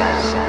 Sánchez.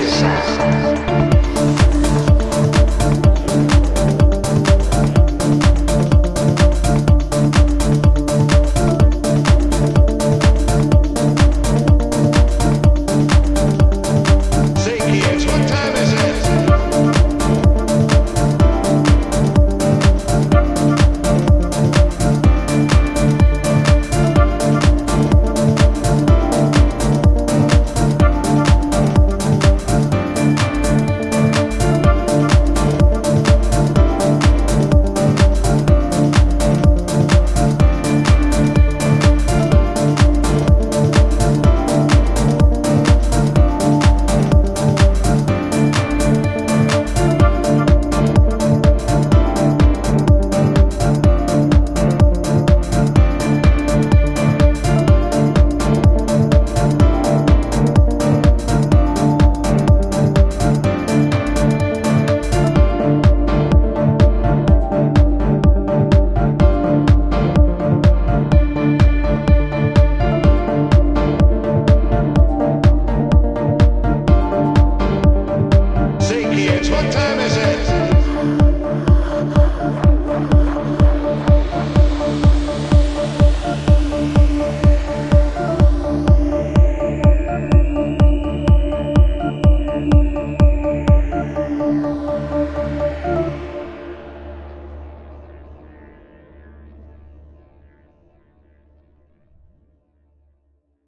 Jesus.